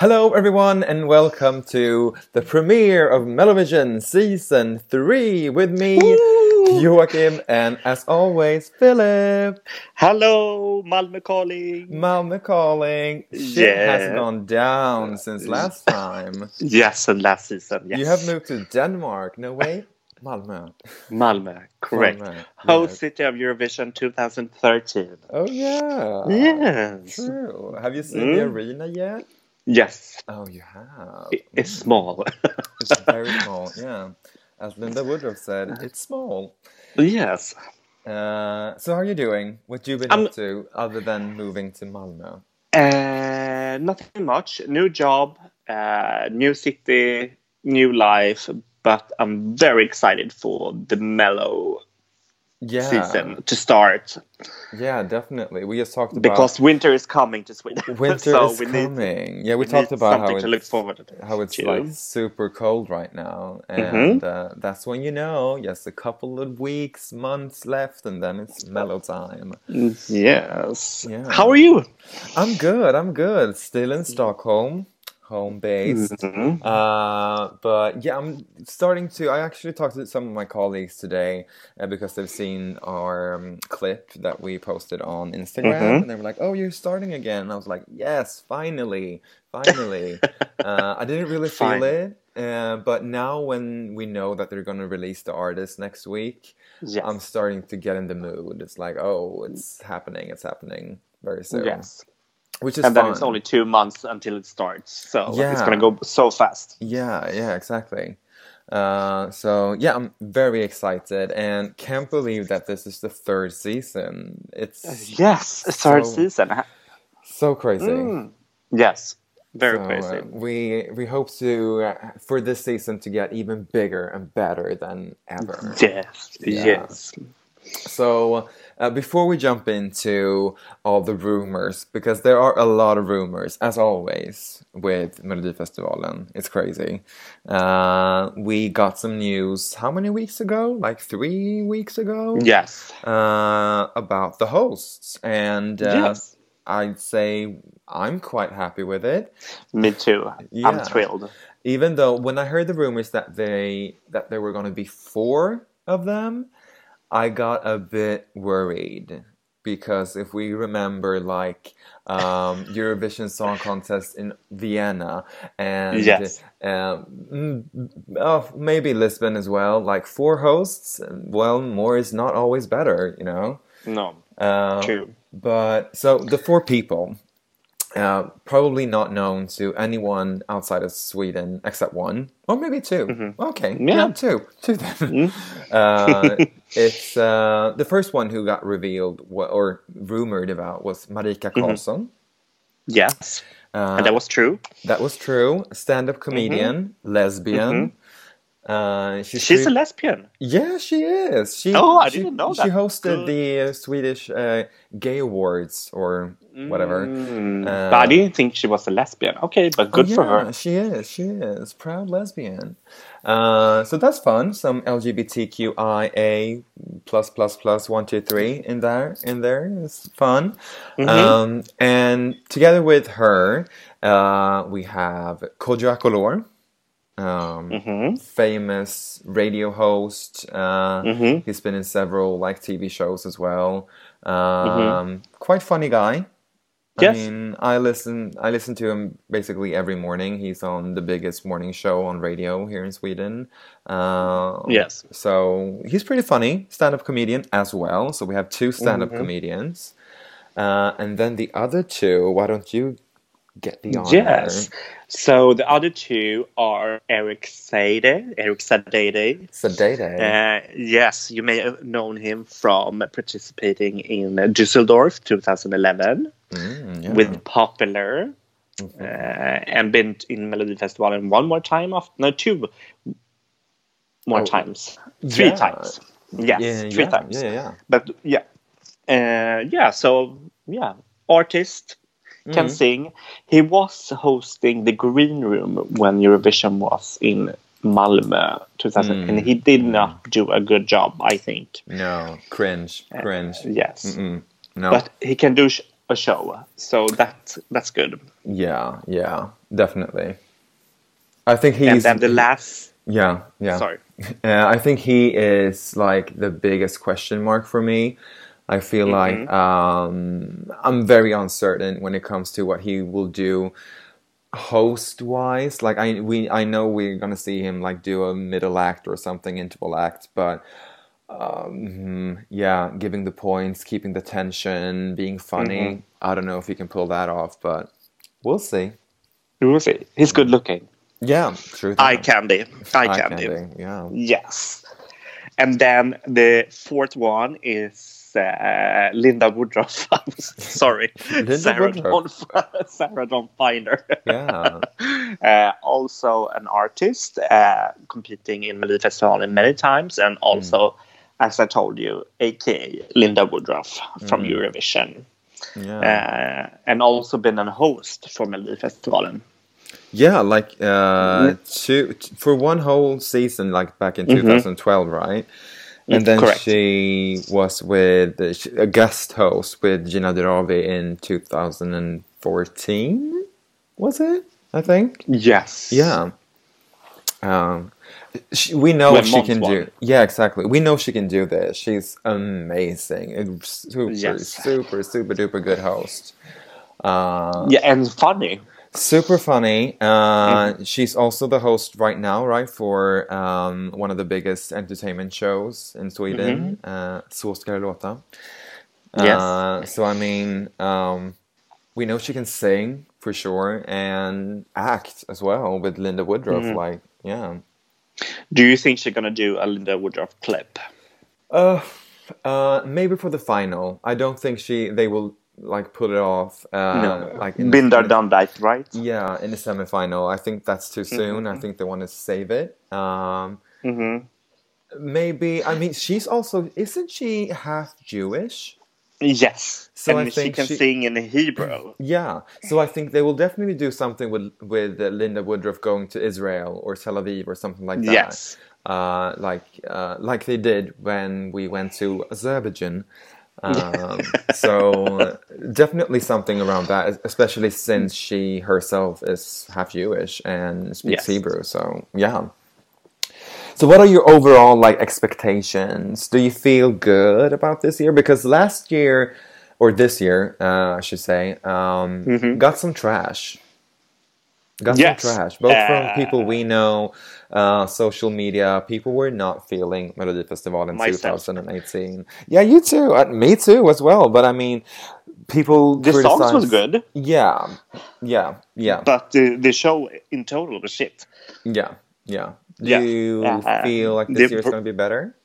Hello, everyone, and welcome to the premiere of MelloVision Season 3 with me, Joachim, and as always, Philip. Hello, Malmö calling. Malmö calling. Shit Yeah. has gone down since last time. Yes, and last season. Yes. You have moved to Denmark. No, wait. Malmö. Malmö, correct. Malmö, Host yes. city of Eurovision 2013. Oh, yeah. Yes. True. Have you seen the Mm. arena yet? Yes, Oh, you have. it- it's small. It's very small, yeah. As Lynda Woodruff said, it's small. yes. Uh, so how are you doing? What you been I'm- up to other than moving to Malmö? Uh, nothing much. New job, uh, new city, new life. But I'm very excited for the mellow Yeah, season to start yeah, definitely. We just talked about because winter is coming to Sweden. winter so is we need, coming. yeah, we, we talked about how to look it's forward to. how it's to. like super cold right now, Mm-hmm. and uh, that's when you know just a couple of weeks, months left, and then it's mellow time. Yes. Yeah. How are you? I'm good. I'm good. Still in Stockholm, home based. Mhm. Uh, but yeah, I'm starting to. I actually talked to some of my colleagues today uh, because they've seen our um, clip that we posted on Instagram, Mhm. and they were like, "Oh, you're starting again." And I was like, "Yes, finally, finally." uh, I didn't really feel Fine. it, uh, but now when we know that they're going to release the artist next week, Yes. I'm starting to get in the mood. It's like, oh, it's happening. It's happening very soon. Yes. Which is And then it's only two months until it starts. So it's going to go so fast. Yeah, yeah, exactly. Uh, so yeah, I'm very excited and can't believe that this is the third season. It's Yes. Third So- season. so crazy. Mm. Yes. Very So, uh, crazy. we we hope to uh, for this season to get even bigger and better than ever. Yes. Yeah. Yes. So uh, before we jump into all the rumors, because there are a lot of rumors as always with Melodifestivalen, it's crazy. Uh, we got some news how many weeks ago? Like three weeks ago. Yes. Uh, about the hosts, and uh, yes. I'd say I'm quite happy with it. Me too. Yeah. I'm thrilled. Even though when I heard the rumors that they that there were going to be four of them, I got a bit worried because if we remember like um, Eurovision Song Contest in Vienna and Yes. um, mm, oh, maybe Lisbon as well, like four hosts, well, more is not always better, you know. No. Uh, True. but so the four people, uh, probably not known to anyone outside of Sweden except one, or maybe 2 Okay, yeah. Mm-hmm. Yeah. two, two then. uh, it's uh, the first one who got revealed or rumored about was Marika Mm-hmm. Yes. Uh, and that was true. that was true. Stand-up comedian, lesbian. Uh, she's. She's a lesbian. yeah, she is. She, Oh, I she- didn't know that. She hosted Good. the uh, Swedish uh, Gay Awards or whatever. Mm, Uh, but I didn't think she was a lesbian. Okay, but good oh, for her. She is. She is proud lesbian. Uh, so that's fun. Some LGBTQIA plus plus plus one two three in there. In there is fun. Mm-hmm. Um, and together with her, uh, we have Kodjo Akolor. Um, Mm-hmm. famous radio host. Uh, Mhm. He's been in several like TV shows as well. Um, Mm-hmm. Quite funny guy. Yes. I mean, I listen. I listen to him basically every morning. He's on the biggest morning show on radio here in Sweden. Uh, Yes. So he's pretty funny, stand-up comedian as well. So we have two stand-up Mm-hmm. comedians, uh, and then the other two. Why don't you get the honor? Yes. So the other two are Eric Saade, Eric Saade. Sadede. Uh, yes, you may have known him from participating in Düsseldorf 2011 Mm, yeah. with Popular. Mhm. Uh, and been in Melodifestivalen one more time, after, no, two more Oh, times. Three yeah. times. Yes, yeah, three yeah, times. Yeah, yeah. But yeah. Uh, yeah, so yeah, artist can Mhm. sing. He was hosting the green room when Eurovision was in Malmö 2000, Mm. and he did not do a good job. I think. No, cringe, cringe. Yes, Mm-mm. No. but he can do sh- a show, so that that's good. yeah, yeah, definitely. I think he's and then the last, yeah, yeah. sorry, Uh, I think he is like the biggest question mark for me. I feel like um, I'm very uncertain when it comes to what he will do host wise. Like I we I know we're gonna see him like do a middle act or something interval act, but um, yeah, giving the points, keeping the tension, being funny. I don't know if he can pull that off, but we'll see. we will see. He's good looking. Yeah, true. Eye candy, eye, Eye candy. candy, Yeah. Yes. And then the fourth one is uh, Lynda Woodruff. Sorry, Lynda Sarah Woodruff. don't Sarah Dawn Finer. Yeah. uh, also an artist uh, competing in Melodifestivalen many times, and also, as I told you, aka Lynda Woodruff from Eurovision, Yeah. uh, and also been a host for Melodifestivalen. Yeah, like uh, two t- for one whole season, like back in 2012, right? And then correct. she was with a guest host with Gina Dirawi in 2014. Was it? I think. Yes. Yeah. Um, she, we know When she can won. do. Yeah, exactly. We know she can do this. She's amazing. Super, Yes. super, super duper good host. Uh, Yeah, and funny. Super funny. Uh, Mm-hmm. She's also the host right now, right, for um, one of the biggest entertainment shows in Sweden, uh, Så ska det låta. Mm-hmm. Yes. Uh, so, I mean, um, we know she can sing for sure and act as well with Lynda Woodruff. Mm-hmm. Like, yeah. Do you think she's gonna do a Lynda Woodruff clip? Uh, uh, maybe for the final. I don't think she they will like put it off. Uh, like in the- Been there, done that, right? Yeah, in the semifinal. I think that's too soon. I think they want to save it. Um, hmm maybe. I mean, she's also isn't she half Jewish? Yes. So and I she can she- sing in Hebrew. Yeah. So I think they will definitely do something with with uh, Lynda Woodruff going to Israel or Tel Aviv or something like that. Yes. Uh, like uh, like they did when we went to Azerbaijan. Um, so uh, definitely something around that, especially since she herself is half Jewish and speaks Yes. Hebrew. So yeah. So what are your overall like expectations? Do you feel good about this year? Because last year, or this year, uh, I should say, um, got some trash. Got Mm-hmm. Yes. some trash, both Uh, from people we know, uh, social media. People were not feeling Melodifestivalen in Myself. 2018. Yeah, you too. Uh, me too, as well. But I mean, people. The songs was good, Yeah, yeah, yeah. but the, the show in total was shit. Yeah, yeah. Do Yeah. you Uh, feel like this year's pro- going to be better?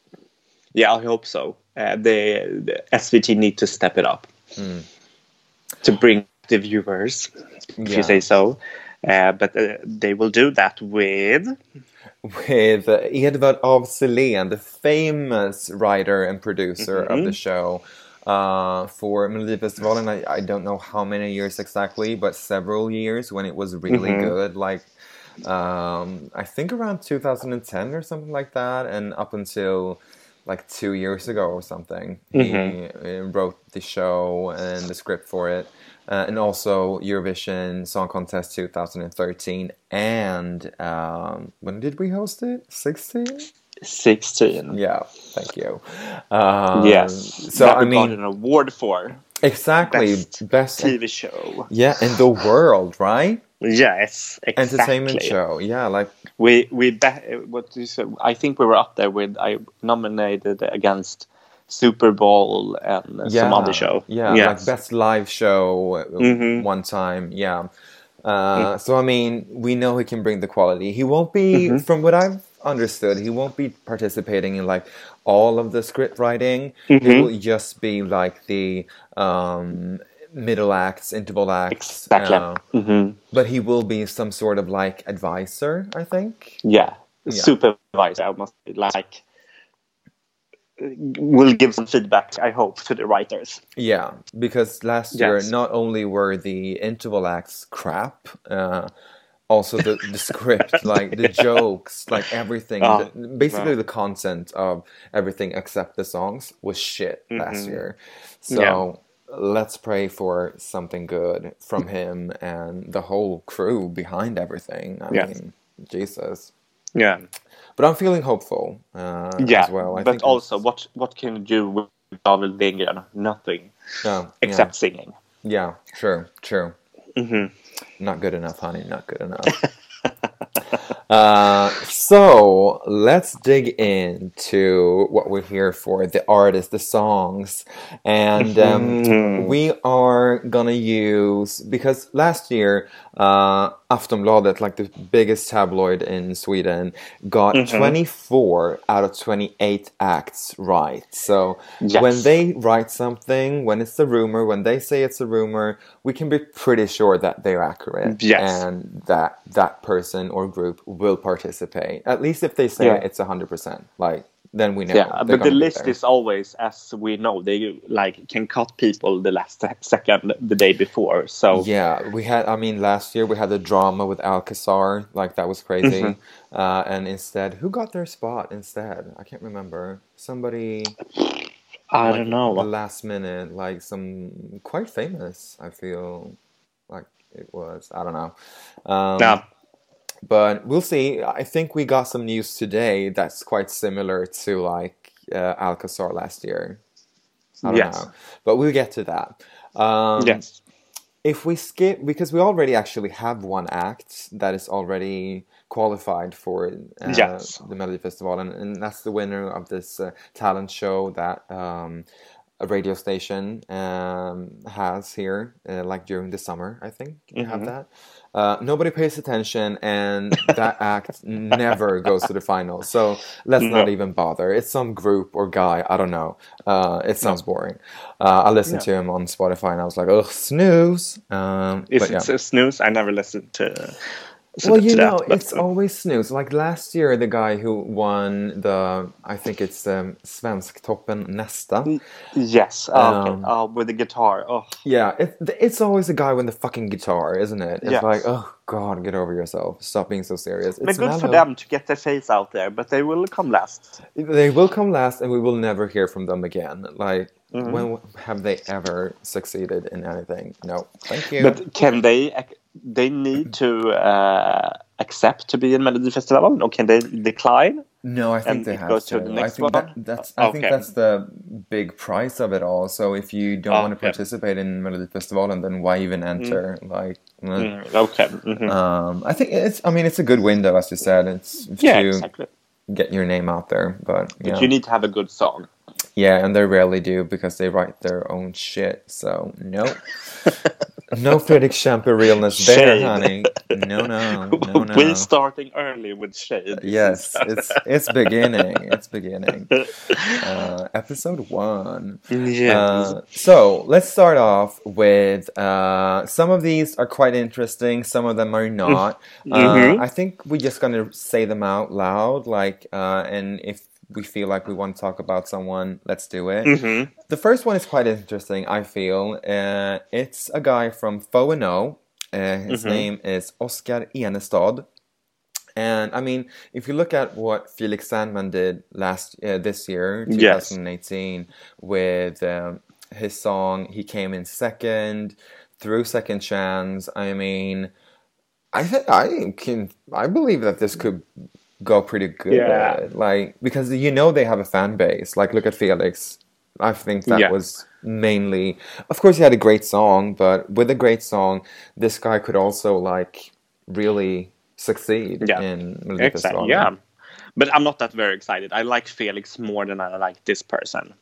Yeah, I hope so. Uh, the, the SVT need to step it up to bring the viewers, if Yeah. you say so. Uh, but uh, they will do that with With Edvard af Sillén, the famous writer and producer of Mm-hmm. the show. Uh, for Melodifestivalen, I, I don't know how many years exactly, but several years when it was really Mm-hmm. good. Like, um, I think around 2010 or something like that, and up until like two years ago or something, he uh, wrote the show and the script for it, uh, and also Eurovision Song Contest 2013. And um, when did we host it? 16? 16. Yeah, thank you. Um, Yes. So I we got mean, an award for exactly Best best. TV show. yeah, in the world, right? Yes, exactly. Entertainment show. Yeah, like We we bet what do you say? I think we were up there with I nominated against Super Bowl and yeah, some other show. Yeah, Yes. like best live show Mhm. one time. Yeah. Uh, so I mean, we know he can bring the quality. He won't be, Mm-hmm. from what I've understood, he won't be participating in like all of the script writing. Mm-hmm. It will just be like the um, middle acts, interval acts. Exactly. uh, hmm but he will be some sort of like advisor, I think. Yeah. supervisor. I must like will give some feedback. I hope to the writers. Yeah, because last year not only were the interval acts crap, uh, also the, the script, like the jokes, like everything. Oh, the- basically, wow. the content of everything except the songs was shit last Mhm. year. So Yeah. Let's pray for something good from him and the whole crew behind everything. I Yes. mean, Jesus. Yeah, But I'm feeling hopeful uh, yeah. as well. I but also, it's- what what can you do with David Lindgren? Nothing yeah, except singing. yeah, yeah, true, true. hmm Not good enough, honey. Not good enough. uh, so let's dig into what we're here for the artists, the songs. And um, Mhm. we are gonna use, because last year, uh, Aftonbladet, like the biggest tabloid in Sweden, got Mhm. 24 out of 28 acts right. So Yes. when they write something, when it's a rumor, when they say it's a rumor, we can be pretty sure that they're accurate Yes. and that that person or group will participate. At least if they say Yeah. it's 100%. Like, then we know. Yeah, but the list is always, as we know, they like can cut people the last second the day before. So Yeah, we had. I mean, last year we had the drama with Alcazar, like that was crazy. Mhm. Uh, and instead, who got their spot instead? I can't remember. Somebody. I like, don't know. The last minute, like some quite famous. I feel like it was. I don't know. Um, Yeah. But we'll see. I think we got some news today that's quite similar to like uh, Alcazar last year. I don't Yes. know, but we'll get to that. Um, yes. if we skip because we already actually have one act that is already qualified for uh, Yes. the Melody Festival, and, and that's the winner of this uh, talent show that um, a radio station um, has here, uh, like during the summer. I think you have Mhm. that. Uh, nobody pays attention, and that act never goes to the final. So let's not even bother. It's some group or guy. I don't know. Uh, it sounds boring. Uh, I listened Yeah. to him on Spotify, and I was like, "Ugh, snooze." Um, Is but it yeah. a snooze? I never listened to. Well, you know, but- it's always snooze. Like last year, the guy who won the, I think it's um, Svensktoppen nästa. yes. Okay. um, Oh, with the guitar. Oh, Yeah, it, it's always a guy with the fucking guitar, isn't it? It's Yes. like, oh god, get over yourself. Stop being so serious. but It's good for them to get their face out there, but they will come last. They will come last, and we will never hear from them again. Like, Mhm. when have they ever succeeded in anything? No, thank you. But can they? They need to uh, accept to be in Melody Festival, or can they decline? No, I think And they have to. to the I next think that, that's I think that's the big price of it all. So if you don't want to Okay. participate in Melody Festival, and then why even enter? Like, mm. Mm, okay. mhm. um, I think it's. I mean, it's a good window, as you said. It's yeah, to exactly. get your name out there, but But you need to have a good song. Yeah, and they rarely do because they write their own shit. So no, no Fredrik Kempe realness there, honey. No, no, no, no. We're starting early with shade. Yes, it's it's beginning. It's beginning. Uh, episode one. yes. Uh, so let's start off with uh, some of these are quite interesting. Some of them are not. Mhm. Uh, I think we're just gonna say them out loud, like, uh, and if we feel like we want to talk about someone, let's do it. hmm The first one is quite interesting, I feel. Uh, it's a guy from Fono. Uh, his Mhm. name is Oscar Enestad. And I mean, if you look at what Felix Sandman did last uh, this year, Yes. 2018, with um, his song, he came in second through Second Chance. I mean, I think I can, I believe that this could go pretty good. Yeah. Like because you know they have a fan base. Like look at Felix. I think that Yeah. was mainly. Of course, he had a great song, but with a great song, this guy could also like really succeed Yeah. in. Exactly. Yeah. But I'm not that very excited. I like Felix more than I like this person.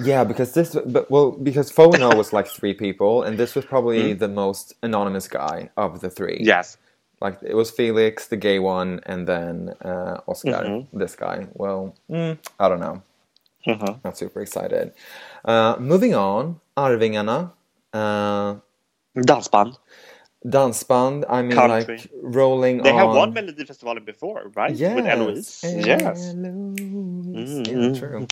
Yeah, because this, but well, because Fono was like three people, and this was probably mm. the most anonymous guy of the three. Yes. Like it was Felix, the gay one, and then uh, Oscar, Mhm. this guy. Well, mm, I don't know. Mhm. Not super excited. Uh, moving on, Arvingarna. Uh, Dansband. dansband. I mean, Country. like rolling They on. have won Melodifestivalen before, right? Yes. With Eloise. Yes. Eloise. Mhm. Yeah, true.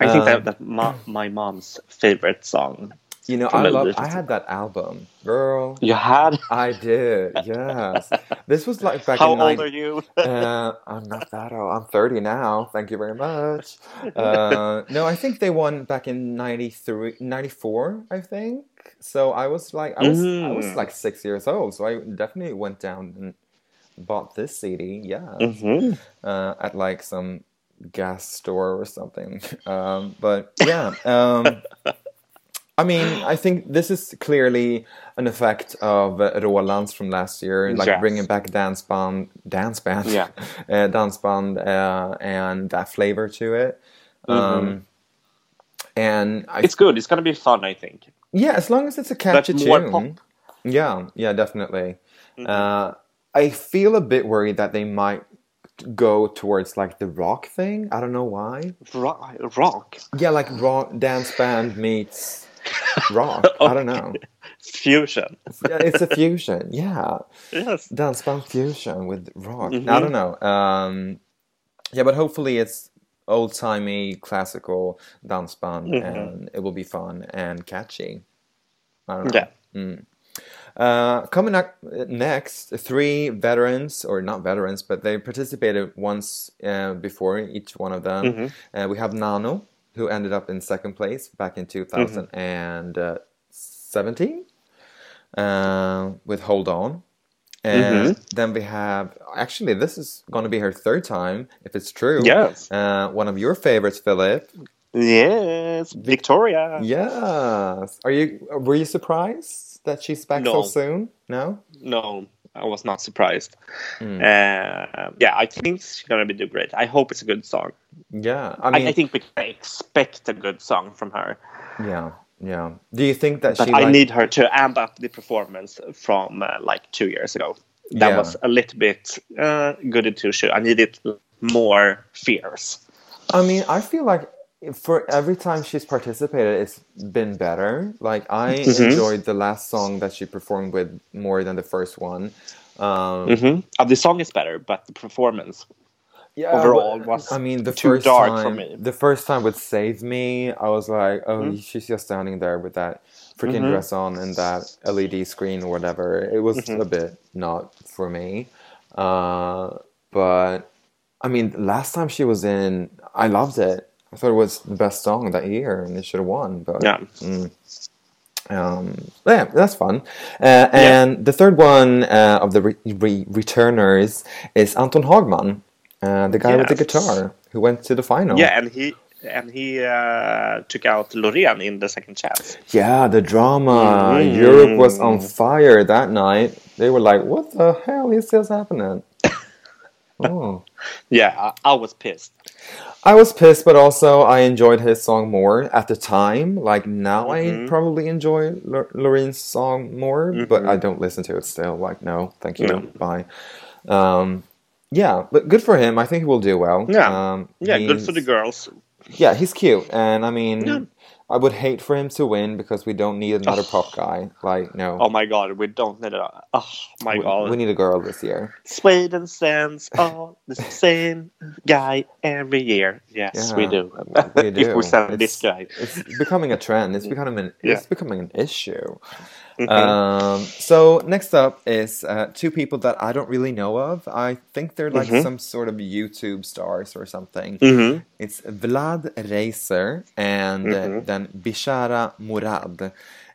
I think that, that ma- my mom's favorite song You know, I love. I had that album, girl. You had. I did. Yes, this was like back How in. old nine- are you? Uh, I'm not that old. I'm 30 now. Thank you very much. Uh, no, I think they won back in 93, 94, I think. So I was like, I was, I was Mm. like six years old. So I definitely went down and bought this CD. Yeah, hmm uh, at like some gas store or something. Um, but yeah, um, I mean, I think this is clearly an effect of uh, Rolandz from last year, like Yes. bringing back dance band, dance band, Yeah. uh, dance band, uh, and that flavor to it. Um, and I, It's good. It's gonna be fun, I think. yeah, as long as it's a catchy tune. pop. Mm-hmm. Yeah, yeah, definitely. Uh, I feel a bit worried that they might go towards like the rock thing. I don't know why. Rock. rock. Yeah, like rock dance band meets rock. I don't know. Fusion. Yeah, it's a fusion. Yeah, Yes. dance band fusion with rock. Mhm. I don't know. Um, yeah, but hopefully it's old timey classical dance band, Mhm. and it will be fun and catchy. I don't know. Yeah. Mm. Uh, coming up next, three veterans, or not veterans, but they participated once uh, before, each one of them. Mhm. Uh, we have Nano, who ended up in second place back in 2017 uh, with Hold On. And then we have, actually, this is going to be her third time, if it's true. Yes. Uh, one of your favorites, Philip. Yes. Wiktoria. Yes. Are you? Were you surprised that she's back so soon? No. No, I was not surprised. Mm. Uh, yeah, I think she's gonna be do great. I hope it's a good song. Yeah. I I, mean, I think we can expect a good song from her. yeah, yeah. Do you think that But she? I like- need her to amp up the performance from uh, like two years ago. That Yeah. was a little bit uh, goody two shoe. I needed more fierce. I mean, I feel like for every time she's participated, it's been better. Like I Mhm. enjoyed the last song that she performed with more than the first one. Um, hmm Uh, the song is better, but the performance. yeah, overall but- was I mean, the too first dark time, for me. the first time with "Save Me," I was like, "Oh, Mhm. she's just standing there with that freaking Mhm. dress on and that LED screen or whatever." It was Mhm. a bit not for me, uh, but I mean, last time she was in, I loved it. I thought it was the best song that year, and it should have won. But Yeah. Mm. Um, yeah, that's fun. Uh, and the third one uh, of the re- re- returners is Anton Hagman, uh, the guy with the guitar who went to the final. Yeah, and he and he uh, took out Loreen in the second chance. Yeah, the drama. Mm. Europe was on fire that night. They were like, "What the hell is this happening?" oh. Yeah, I, I was pissed. I was pissed, but also I enjoyed his song more at the time. Like now, Mhm. I probably enjoy L- Loreen's song more, but Mhm. I don't listen to it still. Like, no, thank you, No. bye. Um, yeah, but good for him. I think he will do well. Yeah. um, Yeah, good for the girls. Yeah, he's cute, and I mean, Yeah. I would hate for him to win because we don't need another pop guy. Like, no, Oh my god, we don't need a. Oh my we, god. we need a girl this year. Sweden sends all the same guy every year. Yes, we do. we do. if we send It's- this guy. It's becoming a trend. It's mm. becoming an Yeah. it's becoming an issue. Mhm. Um, so next up is uh, two people that I don't really know of. I think they're like Mhm. some sort of YouTube stars or something. Mhm. It's Vlad Reiser and uh, then Bishara Murad.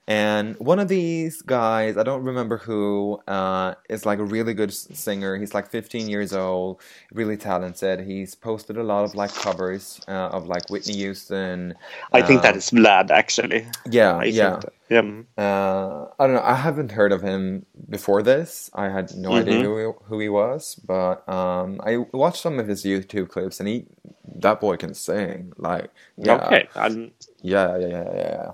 And one of these guys, I don't remember who, uh, is like a really good singer. He's like 15 years old, really talented. He's posted a lot of like covers uh, of like Whitney Houston. I think uh, that is Vlad actually. Yeah, I yeah. yeah. Uh, I don't know. I haven't heard of him before this. I had no idea Mhm. who he, who he was, but um, I watched some of his YouTube clips, and he that boy can sing. Like, yeah, Okay, I'm yeah, yeah, yeah, yeah,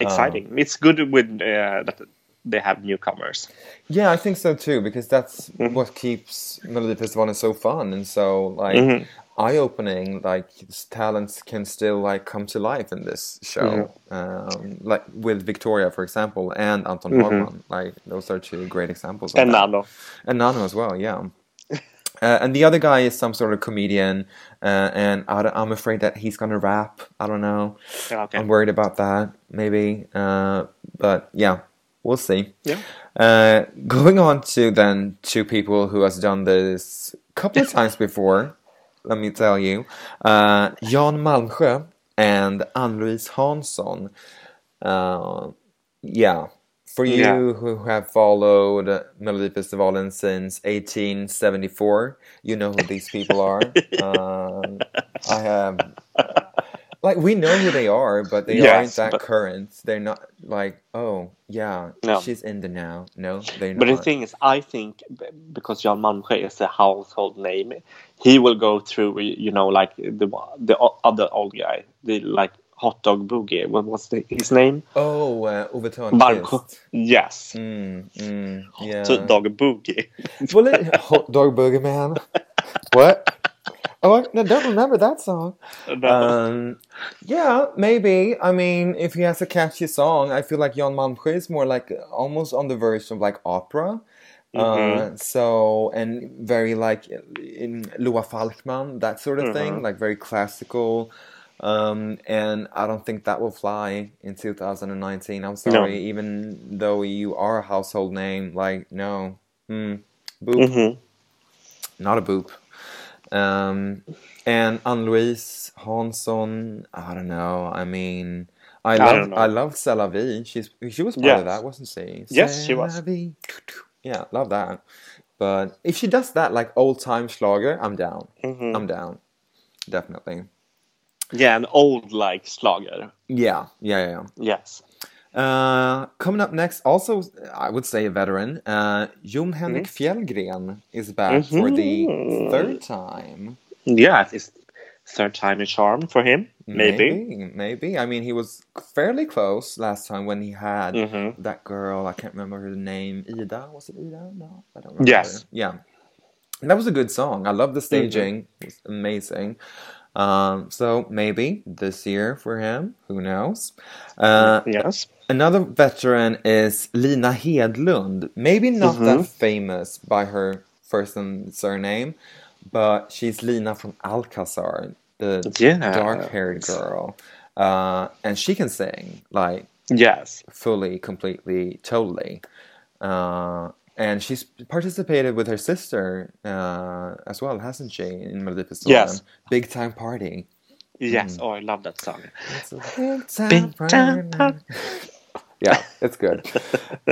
yeah. exciting. it's good with uh, that they have newcomers. Yeah, I think so too, because that's Mhm. what keeps Melody Festival so fun and so like Mhm. eye-opening. Like s- talents can still like come to life in this show, um, like with Wiktoria, for example, and Anton. Hagman. Like those are two great examples. Of And that. Nano. And Nano as well, yeah. Uh, and the other guy is some sort of comedian, uh, and I, am afraid that he's gonna rap. I don't know. Okay. I'm worried about that, maybe. Uh, but yeah, we'll see. Yeah. Uh, going on to then two people who has done this a couple of times before. Let me tell you, uh, Jan Malmsjö and Ann-Louise Hansson. Uh, yeah, for you Yeah. who have followed Melodifestivalen since 1874, you know who these people are. um, I have, like, we know who they are, but they aren't that but- current. They're not like, oh, yeah, No. she's in the now. No, they're But not. the thing is, I think because Jan Malmsjö is a household name, he will go through, you know, like the the other old guy, the like hot dog boogie. What was the, his name? oh, uh, Ove. Thörnqvist. Yes, Mm, mm, yeah. hot dog boogie. Well, it, hot dog boogie man. what? Oh, I no, don't remember that song. No. Um, yeah, maybe. I mean, if he has a catchy song, I feel like Jan Malmsjö is more like almost on the verge of like opera. Uh, so and very like in Loa Falkman, that sort of thing, like very classical. Um, and I don't think that will fly in 2019. I'm sorry, even though you are a household name, like no, mm, boop Mhm. not a boop. Um, and Ann-Louise Hansson, I don't know. I mean, I don't love. I love C'est la vie. She's she was part Yes. of that, wasn't she? Yes, she was. Yeah, love that. But if she does that like old time Schlager, I'm down. Mhm. I'm down. Definitely. Yeah, an old like Schlager. Yeah, yeah, yeah. Yes. Uh, coming up next, also I would say a veteran, uh, Jon Henrik Mm-hmm. Fjällgren is back for the Mhm. third time. Yeah, it's third time a charm for him. Maybe. Maybe, maybe. I mean, he was fairly close last time when he had Mhm. that girl. I can't remember her name. Ida was it Ida? No, I don't remember. Yes. Yeah, And that was a good song. I love the Mm-hmm. staging. It was amazing. Um, so maybe this year for him. Who knows? Uh, Yes. Another veteran is Lina Hedlund. Maybe not Mm-hmm. that famous by her first and surname, but she's Lina from Alcazar, the Yeah. dark-haired girl, uh, and she can sing like Yes. fully, completely, totally. Uh, and she's participated with her sister uh, as well, hasn't she? In Melodifestivalen, Yes. big time party. Yes. Oh, I love that song. Big time Big time party. yeah, it's good.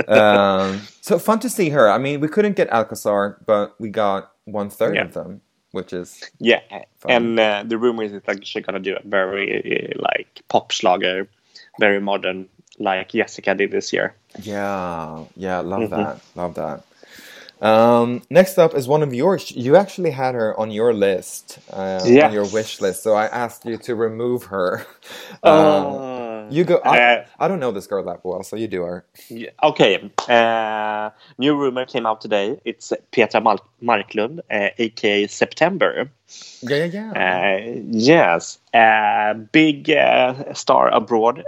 um, so fun to see her. I mean, we couldn't get Alcazar, but we got one third Yeah. of them, which is Yeah, Fun. and uh, the rumor is that like she's gonna do a very uh, like pop schlager, very modern, like Jessica did this year. yeah, yeah. Love Mm-hmm. that. Love that. Um, next up is one of yours. You actually had her on your list, uh, on your wish list. So I asked you to remove her. Um, Uh, you go. I, uh, I don't know this girl that well, so you do her. yeah, okay, uh, new rumor came out today. It's Petra Mal- Marklund, uh, aka September. Yeah, yeah, yeah. Uh, yes, uh, big uh, star abroad.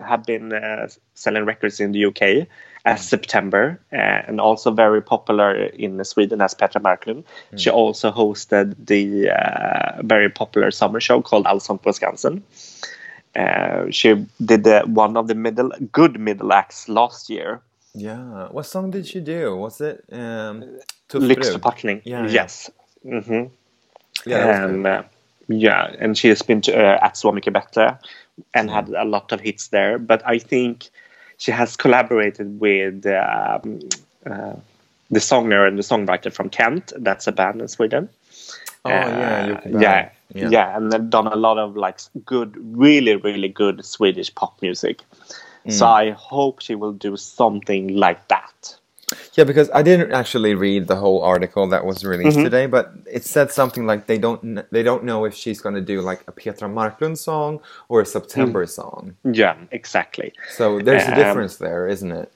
Have been uh, selling records in the UK as September, uh, and also very popular in Sweden as Petra Marklund. She also hosted the uh, very popular summer show called Allsång på Skansen. Uh, she did one of the middle good middle acts last year. yeah. What song did she do? Was it um, Tuff Lyx Brud? Yeah. Yes. hmm Yeah, uh, yeah, and she has been to, uh, at Så mycket bättre and had a lot of hits there. But I think she has collaborated with um, uh, the singer and the songwriter from Kent. That's a band in Sweden. Oh yeah, Uh, Berg. yeah, yeah. yeah, and they've done a lot of like good, really, really good Swedish pop music. So Mm. I hope she will do something like that. Yeah, because I didn't actually read the whole article that was released Mm-hmm. today, but it said something like they don't they don't know if she's going to do like a Petra Marklund song or a September Mm. song. Yeah, exactly. So there's a Um, difference there, isn't it?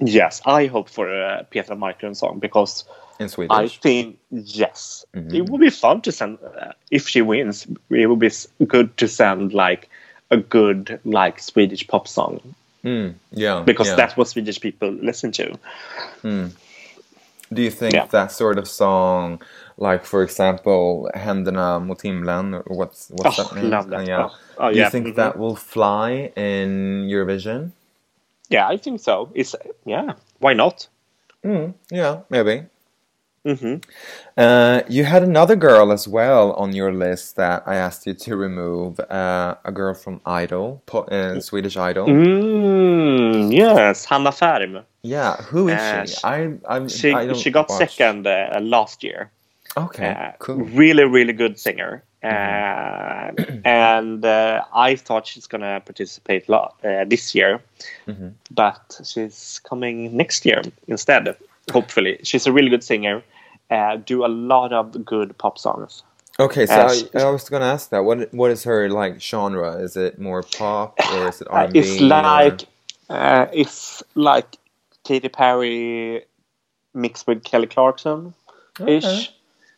Yes, I hope for a Petra Marklund song because In Swedish. I think yes, Mm-hmm. it would be fun to send uh, if she wins. It would be good to send like a good like Swedish pop song Mm, yeah, because yeah. that's what Swedish people listen to. Do you think Yeah. that sort of song, Like for example, Händerna mot himlen, or what's what's Oh, that name? love that. Uh, yeah. Oh, oh, Do you think mhm. that will fly in Eurovision? Yeah, I think so. It's yeah. Why not? Mm, yeah, maybe. Hmm Uh, you had another girl as well on your list that I asked you to remove. Uh, a girl from Idol, po- uh, Swedish Idol. Mm, yes, Hanna Färm. Yeah, who is Uh, she? sh- I, I, She I she got watch. second uh, last year. Okay, Uh, cool. Mm-hmm. Really, really good singer. Uh, and uh, I thought she's gonna participate lo- uh, this year, Mm-hmm. but she's coming next year instead. Hopefully, she's a really good singer. Uh, do a lot of good pop songs. Okay, so uh, I, sh- I was gonna ask that. What what is her like genre? Is it more pop or is it Uh, R and B? it's like uh, it's like Katy Perry mixed with Kelly Clarkson ish. Okay.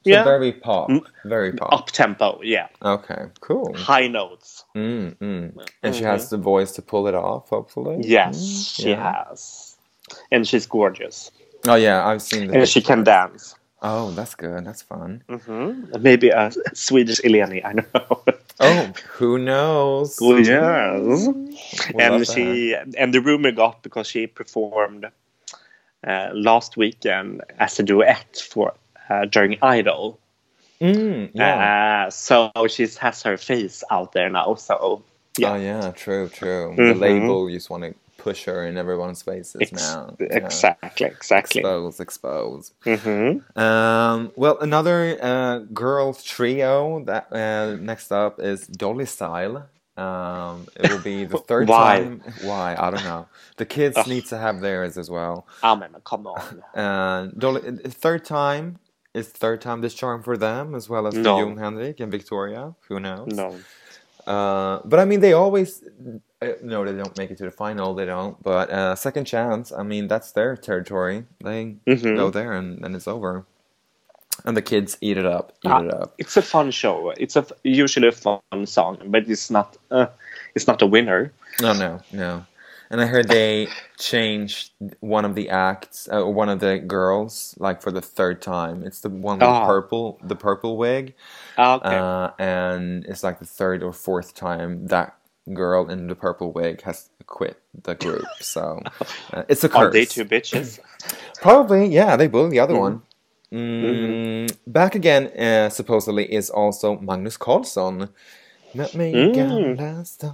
So Yeah, very pop, Mm. very pop. up tempo. Yeah, Okay, cool. high notes. Mm, mm. And she has the voice to pull it off, hopefully. Yes, Mm, she yeah. has, and she's gorgeous, Oh yeah, I've seen the. and she can dance. Oh, that's good. That's fun. hmm Maybe a Swedish Eleni. I don't know. Oh, who knows? Oh, yes. We'll and she and the rumor got because she performed uh, last weekend as a duet for uh, during Idol. Mm, yeah. Uh, so she has her face out there now. So yeah, Oh yeah, true, true. Mhm. The label you just want to push her in everyone's faces Ex- now. Yeah. exactly, exactly. Expose, expose. hmm Um, well, another uh, girl trio that uh, next up is Dolly Style. Um, it will be the third Why? time. Why? I don't know. The kids Ugh. need to have theirs as well. Mean, come on. And Dolly, uh, third time is third time this charm for them as well as for No. Jon Henrik and Wiktoria. Who knows? No. Uh, but I mean, they always uh, no, they don't make it to the final. They don't. But uh, second chance. I mean, that's their territory. They Mhm. go there and then it's over. And the kids eat it up. Eat Ah, it up. It's a fun show. It's a usually a fun song, but it's not. Uh, it's not a winner. No, no, no. And I heard they changed one of the acts, uh, one of the girls, like for the third time. It's the one with Ah. purple, the purple wig, Ah, Okay. uh, and it's like the third or fourth time that girl in the purple wig has quit the group. So uh, it's a curse. Are they two bitches? Probably, yeah. They bullied the other Mhm. one. Mm, Back again, uh, supposedly, is also Magnus Carlsson. Mig i Mm.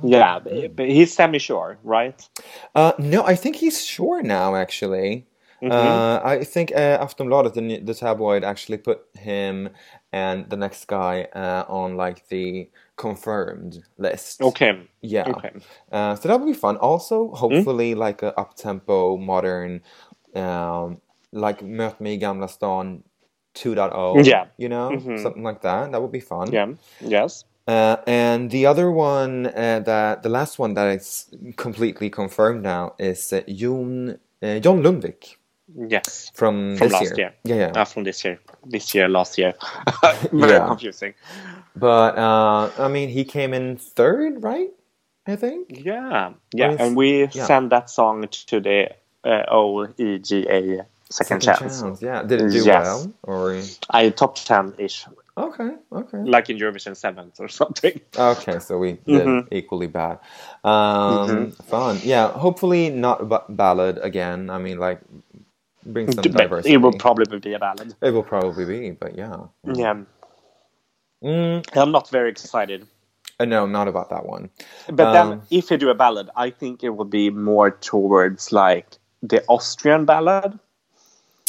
Yeah, but but he's semi-sure, right? Uh, no, I think he's sure now. Actually, Mhm. uh, I think uh, Aftonbladet, the, the tabloid, actually put him and the next guy uh, on like the confirmed list. okay. Yeah. Okay. Uh, so that would be fun. Also, hopefully, like a up tempo, modern, um, like Möt mig Gamla stan 2.0. Yeah. You know, Mhm. something like that. That would be fun. Yeah. Yes. Uh, and the other one, uh, that the last one that is completely confirmed now is uh, Jon uh, John Lundvik Yes. from, From this last year. year. Yeah, yeah. Uh, from this year. This year, last year. Very Yeah. confusing. But uh, I mean, he came in third, right? I think. Yeah. Yeah. And we yeah. send that song to the uh, OGAE second, chance. Yeah. Did it do Yes. well? Or I top 10 ish. Okay, okay. Like in Eurovision 7th or something. Okay, so we did Mhm. equally bad. Um, Mhm. Fun, yeah. Hopefully not ba- ballad again. I mean, like bring some diversity. it will probably be a ballad. It will probably be, but yeah. Yeah. Mm, I'm not very excited. uh, no, not about that one. But Um, then, if you do a ballad, I think it will be more towards like the Austrian ballad.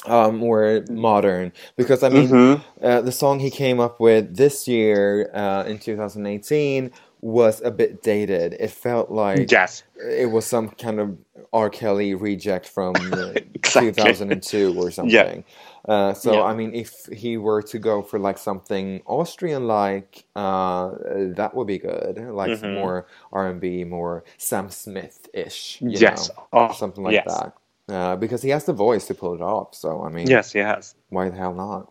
Uh, more modern because I mean, Mhm. uh, the song he came up with this year uh, in 2018 was a bit dated. It felt like Yes. it was some kind of R. Kelly reject from Exactly. 2002 or something. Uh, so Yeah. I mean, if he were to go for like something Austrian-like, uh, that would be good. Like Mhm. more R and B, more Sam Smith-ish. you Yes. know, Oh, something like yes. that. Uh, because he has the voice to pull it off. So I mean, Yes, he has. why the hell not?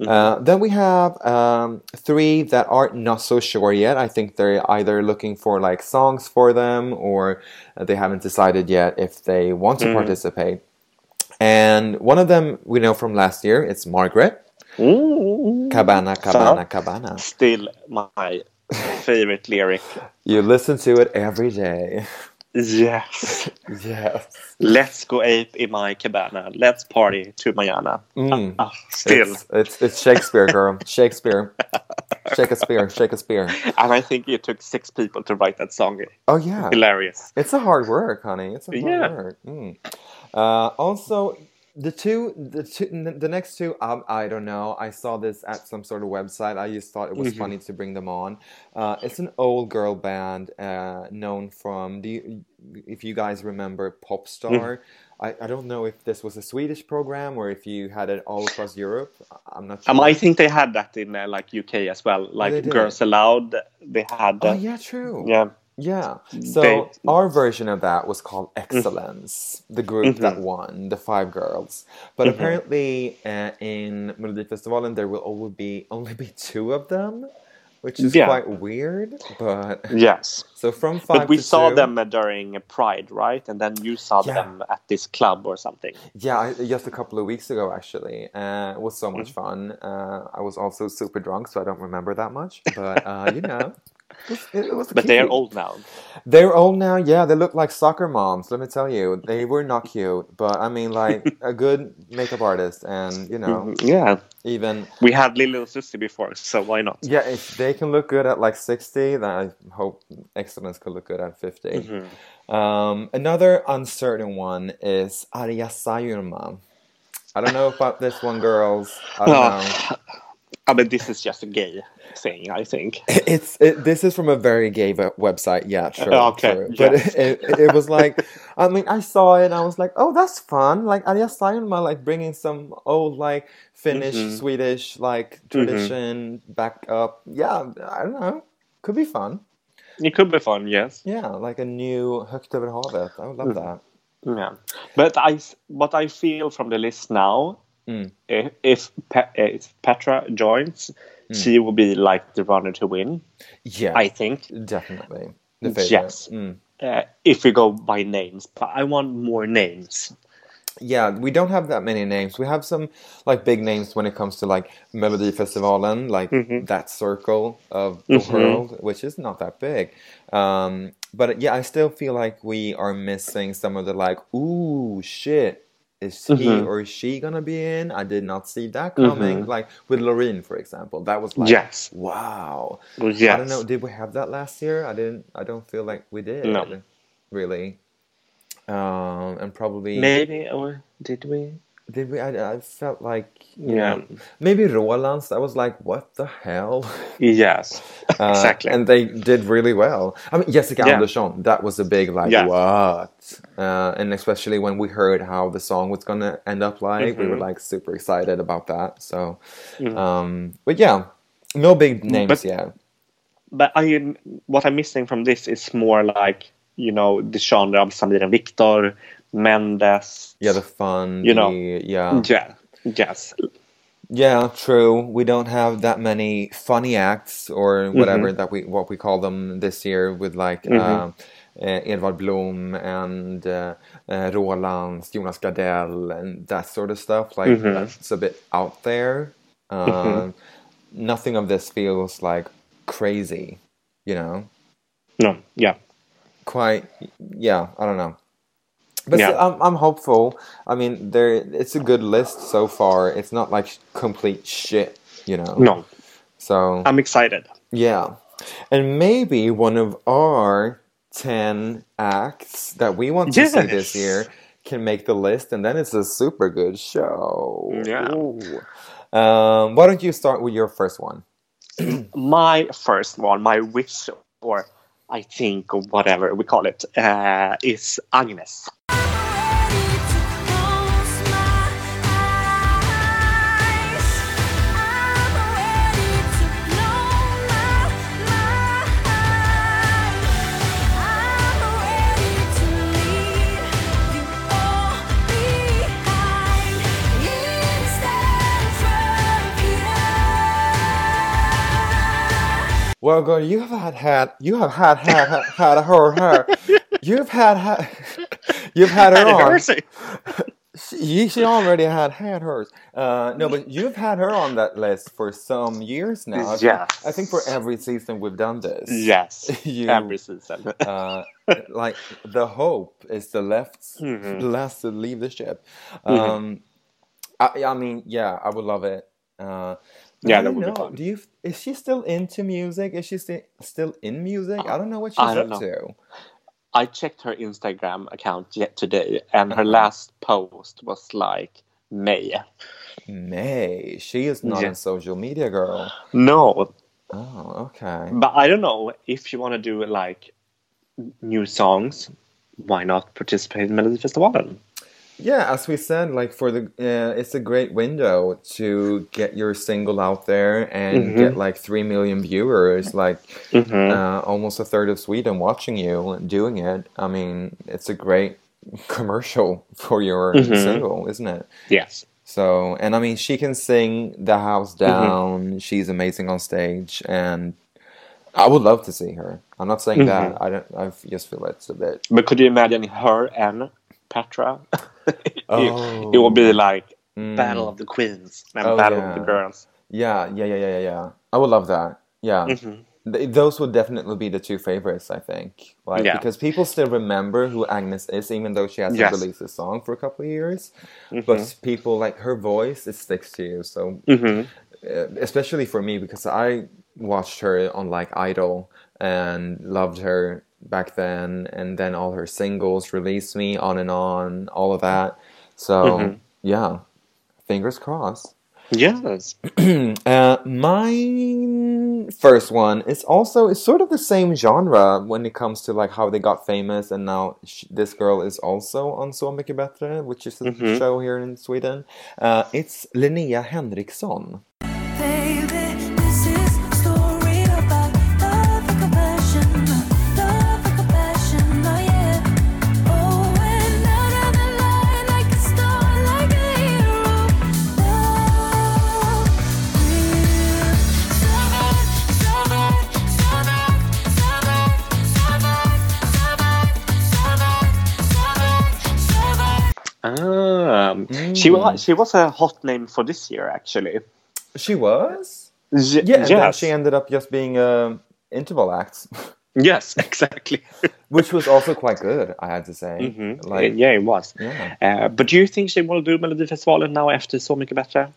Mhm. Uh, then we have um, three that are not so sure yet. I think they're either looking for like songs for them or they haven't decided yet if they want to Mhm. participate. And one of them we know from last year, it's Margaret. Mm. Cabana, cabana, So, cabana. Still my favorite lyric. You listen to it every day. Yes. Yes. Let's go ape in my cabana. Let's party to mañana. Mm. Ah, still. It's, it's it's Shakespeare, girl. Shakespeare. Shakespeare. Shakespeare. And I think it took six people to write that song. Oh yeah. Hilarious. It's a hard work, honey. It's a hard Yeah. work. Mm. Uh, also, the two, the two, the next two, um, I don't know. I saw this at some sort of website. I just thought it was Mhm. funny to bring them on. Uh, it's an old girl band uh, known from. the, if you guys remember Popstar? I, I don't know if this was a Swedish program or if you had it all across Europe. I'm not sure. Um, I think they had that in uh, like UK as well. Like did? Girls Aloud, they had. oh Uh, yeah, true. yeah. Yeah. So They- our version of that was called Excellence, the group that Mhm. won, the five girls. But Mhm. apparently, uh, in Melodifestivalen, there will only be only be two of them, which is Yeah. quite weird. But Yes. so from five But we saw two- them uh, during Pride, right? And then you saw Yeah. them at this club or something. Yeah, I, just a couple of weeks ago, actually. Uh, it was so much fun. Uh, I was also super drunk, so I don't remember that much. But uh, you know. It was, it was But they're old now. They're old now, yeah. They look like soccer moms. Let me tell you, they were not cute, but I mean, like a good makeup artist, and you know, Mhm. Yeah. even We had Lily Susie before, so why not? yeah, if they can look good at like sixty, then I hope Excellence could look good at 50 Mhm. Um, another uncertain one is Arja Saijonmaa. I don't know about this one, girls. I don't know. I mean, this is just a gay thing, I think. It's it, this is from a very gay website. Yeah, true. Okay, true. But yes. it, it, it was like, I mean, I saw it and I was like, oh, that's fun. Like Arja Saijonmaa, like bringing some old like Finnish, Mhm. Swedish like tradition back up. Yeah, I don't know. Could be fun. It could be fun, yes. Yeah, like a new Högt över havet. I would love Mm. that. Yeah. But I, what I feel from the list now, Mm. if, if, if Petra joins, Mm. she will be like the runner to win, Yeah, I think. definitely. The. Yes. Mm. Uh, if we go by names, but I want more names. Yeah, we don't have that many names. We have some like big names when it comes to like Melodifestivalen, like Mhm. that circle of the Mhm. world, which is not that big. Um, but yeah, I still feel like we are missing some of the like, ooh, shit. Is he Mhm. or is she gonna be in? I did not see that coming. Mhm. Like with Loreen, for example, that was like, Yes. wow. Yes. I don't know. Did we have that last year? I didn't. I don't feel like we did. No. Really. Um, and probably Maybe, or did we? Did we? I, I felt like Yeah. know, maybe Rolandz. I was like, what the hell? Yes. Uh, Exactly. And they did really well. I mean, Jessica Yeah. Andersson. That was a big like Yeah. what? Uh, and especially when we heard how the song was gonna end up like, we were Mhm. like super excited about that. So, Mm. um, but yeah, no big names But- yet. But I, what I'm missing from this is more like, you know, the genre of Samir and Viktor, Mendes. Yeah, the fun. You know. yeah. Yeah. Yes. Yeah, true. We don't have that many funny acts or whatever Mm-hmm. that we what we call them this year with like Mhm. uh, uh, Edvard Blom and uh, uh, Roland, Jonas Gardell, and that sort of stuff. Like Mhm. that's a bit out there. Uh. Nothing of this feels like crazy, you know. No. Yeah. Quite, yeah. I don't know. But Yeah. I'm, I'm hopeful. I mean, there it's a good list so far. It's not like complete shit, you know. No. So I'm excited. yeah, and maybe one of our ten acts that we want to see this year can make the list, and then it's a super good show. Yeah. Um, why don't you start with your first one? My first one, my wish, or I think, or whatever we call it, uh, is Agnes. Well, girl, you have had had you have had had had, had her her. You've had had you've had her on. She, she already had had hers. Uh, no, but you've had her on that list for some years now. I think- I think for every season we've done this. Yes, You- every season. uh, like the hope is the left's Mhm. last to leave the ship. Mhm. Um, I, I mean, yeah, I would love it. Uh, Yeah, I that don't be know. fun. Do you? Is she still into music? Is she sti- still in music? I don't know what she's up know. to. I checked her Instagram account yet today, and her Uh-huh. last post was like May. May she is not Yeah. a social media girl. No, Oh, okay. but I don't know if you want to do like new songs. Why not participate in Melodifestivalen? Yeah, as we said, like for the, uh, it's a great window to get your single out there and Mhm. get like three million viewers, like Mm-hmm. uh, almost a third of Sweden watching you and doing it. I mean, it's a great commercial for your Mhm. single, isn't it? yes. So, and I mean, she can sing the house Mm-hmm. down. She's amazing on stage, and I would love to see her. I'm not saying that. Mm-hmm. I don't. I just feel it's a bit. But could you imagine her and Petra? it, Oh. it would be like Mm. Battle of the Queens and Oh, Battle yeah. of the Girls. Yeah, yeah, yeah, yeah, yeah, yeah. I would love that. Yeah. Mhm. Th- those would definitely be the two favorites, I think. Like Yeah. because people still remember who Agnes is, even though she hasn't Yes. released a song for a couple of years. Mhm. But people like her voice, it sticks to you. So Mhm. uh, especially for me because I watched her on like Idol and loved her back then, and then all her singles, "Release Me," on and on, all of that. So Mhm. yeah, fingers crossed. Yes. uh, my first one is also it's sort of the same genre when it comes to like how they got famous, and now sh- this girl is also on Så mycket bättre, which is a Mhm. show here in Sweden. Uh, it's Linnea Henriksson. She Mm. was she was a hot name for this year actually. She was? Y- Yeah, and then she ended up just being a interval act, yes, exactly. which was also quite good, I had to say. Mhm. Like, yeah, it was. yeah. Uh, but do you think she will do Melodifestivalen now after Så mycket bättre?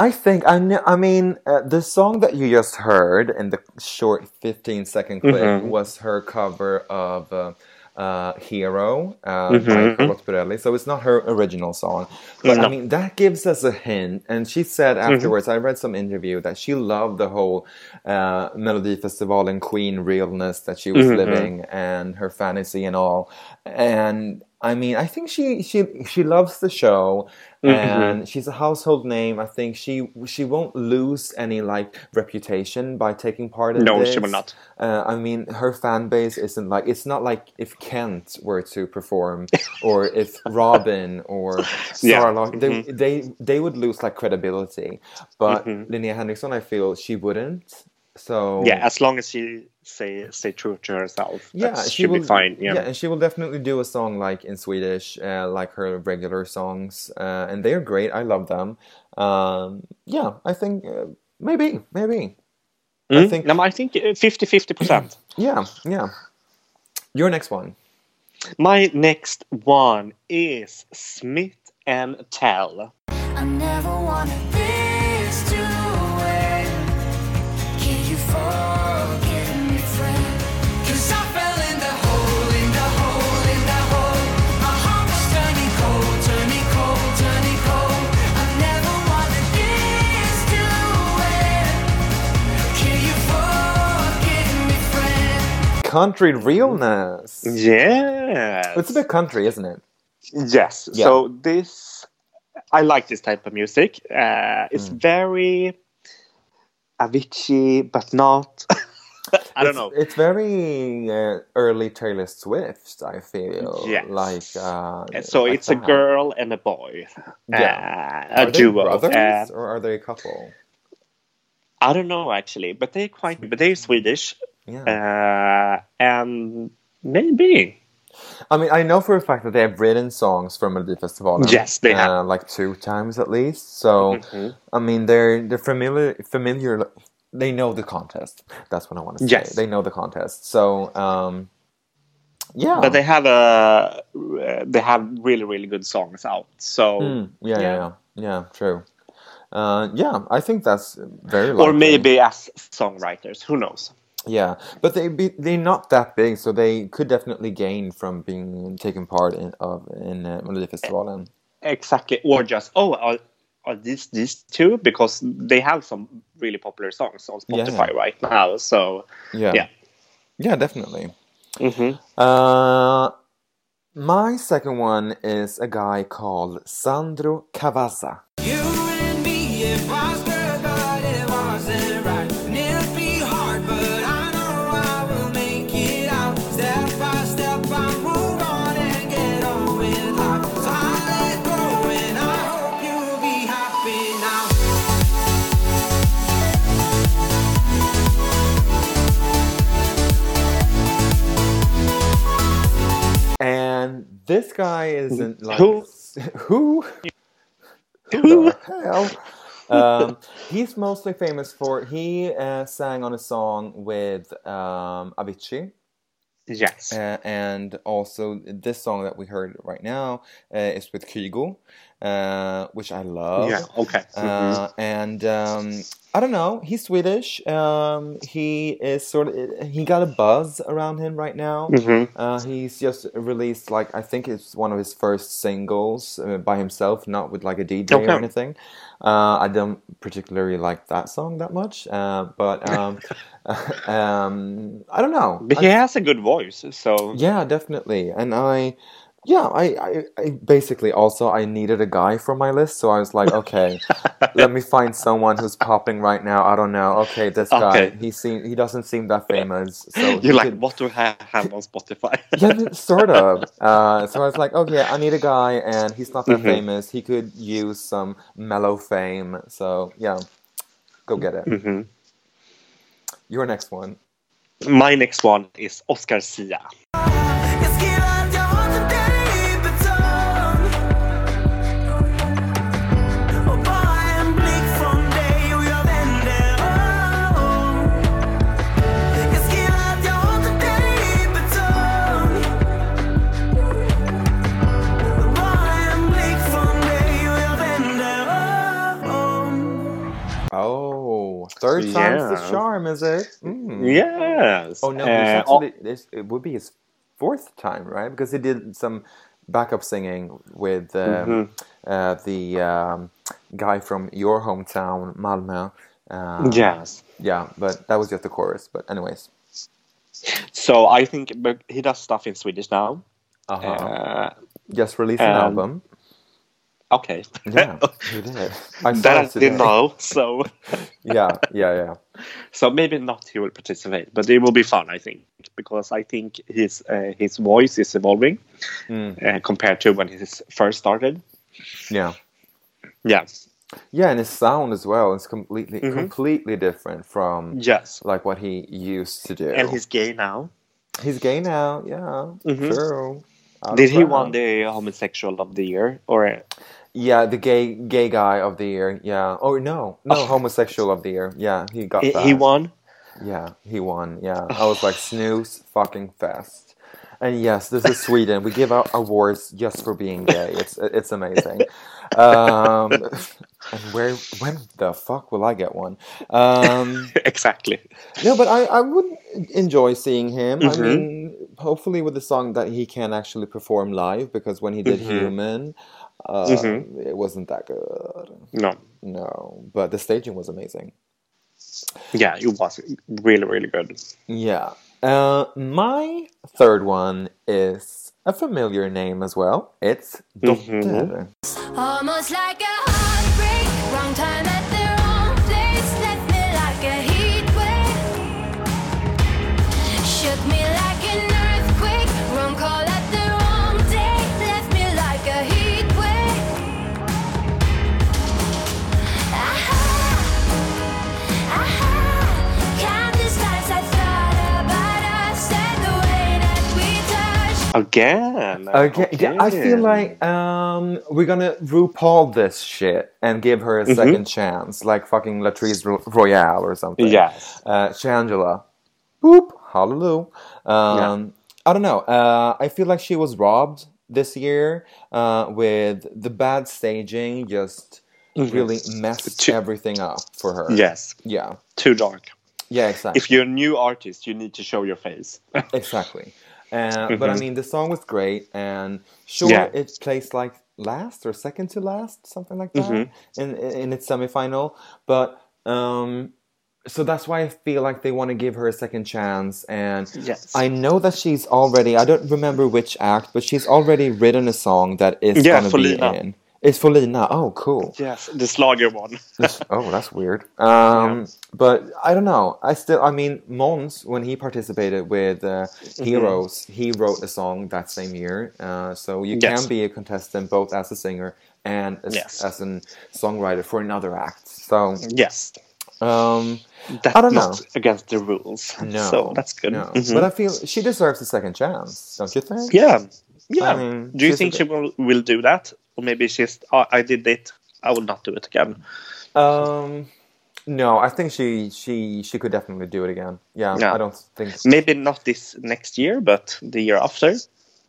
I think I I mean uh, the song that you just heard in the short 15 second clip Mhm. was her cover of uh, uh, Hero uh, Mhm. by Perrelli. So it's not her original song, but I mean that gives us a hint. And she said afterwards, I read some interview that she loved the whole uh, Melody Festival and Queen realness that she was Mhm. living and her fantasy and all. And I mean, I think she she she loves the show Mhm. and she's a household name. I think she she won't lose any like reputation by taking part in No, this. she will not. Uh, I mean, her fan base isn't like it's not like if Kent were to perform or if Robyn or Yeah. Sarah Lark, they, Mhm. they they would lose like credibility. But Mhm. Linnea Henriksson, I feel she wouldn't. So Yeah, as long as she say stay true to herself, yeah, that she will be fine. Yeah. and she will definitely do a song like in Swedish, uh, like her regular songs, uh, and they are great. I love them. Um, yeah, I think uh, maybe, maybe, I Mm? think- no, I think uh, 50-50 percent. yeah, yeah. Your next one. My next one is Smith and Thell. Country realness. Yeah. It's a bit country, isn't it? Yes. Yeah. So this, I like this type of music. Uh, it's Mm. very Avicii, but not. I don't It's- know. It's very uh, early Taylor Swift. I feel Yes. like. Uh, so like it's a girl and a boy. Yeah. Uh, a Are they duo. brothers Uh, or are they a couple? I don't know actually, but they're quite. But they're Swedish, Yeah. uh, and maybe. I mean, I know for a fact that they have written songs for Melodifestivalen. Yes, they have. uh, like two times at least. So, Mhm. I mean, they're they're familiar familiar. They know the contest. That's what I want to say. Yes. They know the contest. So, um, yeah. But they have a they have really really good songs out. So Mm, yeah, yeah, Yeah. yeah, yeah, true. Uh, yeah, I think that's very. or maybe as songwriters, who knows? Yeah, but they be, they're not that big, so they could definitely gain from being taking part in of in uh, Melodifestivalen. Exactly, or just oh, are, are these these two because they have some really popular songs on Yeah. Spotify right now. So Yeah, Yeah. yeah, definitely. mhm. Uh, my second one is a guy called Sandro Cavazza. Guy isn't like Who? who Who? the hell? um, he's mostly famous for he uh, sang on a song with um, Avicii. Yes. Uh, and also this song that we heard right now uh, is with Kygo, uh, which I love. yeah. Okay. Uh, and um, I don't know. He's Swedish. Um, he is sort of. He got a buzz around him right now. Mhm. Uh, he's just released like I think it's one of his first singles uh, by himself, not with like a DJ Okay. or anything. Uh, I don't particularly like that song that much, uh, but um, um, I don't know. But I- he has a good voice, so yeah, definitely. And I, yeah, I, I, I basically also I needed a guy for my list, so I was like, okay, let me find someone who's popping right now. I don't know. Okay, this guy, he seem he doesn't seem that famous. So you're like, could- what do I have on Spotify? yeah, sort of. Uh, so I was like, okay, I need a guy, and he's not that Mhm. famous. He could use some mellow fame. So yeah, go get it. Mhm. Your next one. My next one is Oscar Zia. Third time's the charm, is it? Mm. Yes. Oh no, Uh, he's actually, this, it would be his fourth time, right? Because he did some backup singing with um, Mhm. uh, the um, guy from your hometown, Malmö. Uh, yes. yeah, but that was just the chorus. But anyways, So I think but he does stuff in Swedish now. uh-huh. Uh, just released an um, album. Okay. Yeah, he did. I that I didn't know. So Yeah, yeah, yeah. so maybe not he will participate, but it will be fun. I think because I think his uh, his voice is evolving Mm, uh, compared to when he first started. yeah. Yeah. Yeah, and his sound as well is completely, Mhm. completely different from Yes. like what he used to do. And he's gay now. He's gay now, yeah. Mhm. True. Did he won the homosexual of the year or? Yeah, the gay gay guy of the year. Yeah. Oh no, no, Oh. homosexual of the year. Yeah, he got He, that. he won. Yeah, he won. Yeah, I was like snooze fucking fest. And yes, this is Sweden. We give out awards just for being gay. It's it's amazing. Um, and where when the fuck will I get one? Um, exactly. no, but I, I would enjoy seeing him. I Mhm. mean, hopefully with a song that he can actually perform live because when he did Mhm. Human, uh, Mhm. it wasn't that good. No. No, but the staging was amazing. Yeah, it was really really good. Yeah. Uh, my third one is a familiar name as well. It's Dotter. Mhm. Almost like a Again. Okay, yeah, I feel like um, we're gonna RuPaul this shit and give her a Mm-hmm. 2nd chance, like fucking Latrice Royale or something. Yes. Uh, Shangela. Boop. Hallelujah. Um, I don't know. Uh, I feel like she was robbed this year uh, with the bad staging, just really messed Too- everything up for her. Yes. Yeah. Too dark. Yeah, exactly. If you're a new artist, you need to show your face. Exactly. Uh, But I mean, the song was great, and sure, Mm-hmm. Yeah. it placed like last or second to last, something like that, Mm-hmm. in in its semifinal. But um, so that's why I feel like they want to give her a second chance. And Yes. I know that she's already. I don't remember which act, but she's already written a song that is Yeah, gonna be Lina. in. It's for Lina. Oh, cool. yes, the Schlager one. This- oh, that's weird. Um, But I don't know. I still, I mean, Måns, when he participated with uh, Mm-hmm. Heroes, he wrote a song that same year. Uh, so you Yes. can be a contestant both as a singer and as, Yes. as a songwriter for another act. So, Yes. um, That's I don't not know. against the rules. no. So that's good. No. Mhm. But I feel she deserves a second chance, don't you think? yeah. Yeah. I mean, do you think she will, will do that? Or maybe she's, oh, I did it. I will not do it again. Um, no, I think she she she could definitely do it again. Yeah, Yeah. I don't think. Maybe not this next year, but the year after.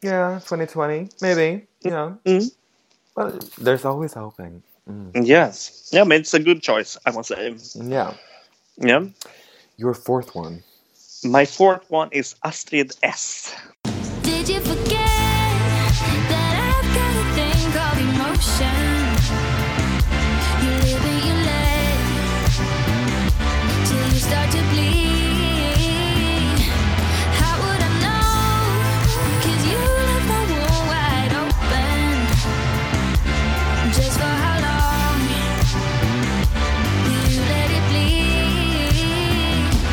Yeah, 2020, maybe. You know, Mm. but there's always hoping. Yes. Yeah, I mean, it's a good choice, I must say. Yeah. Yeah. Your fourth one. My fourth one is Astrid S. called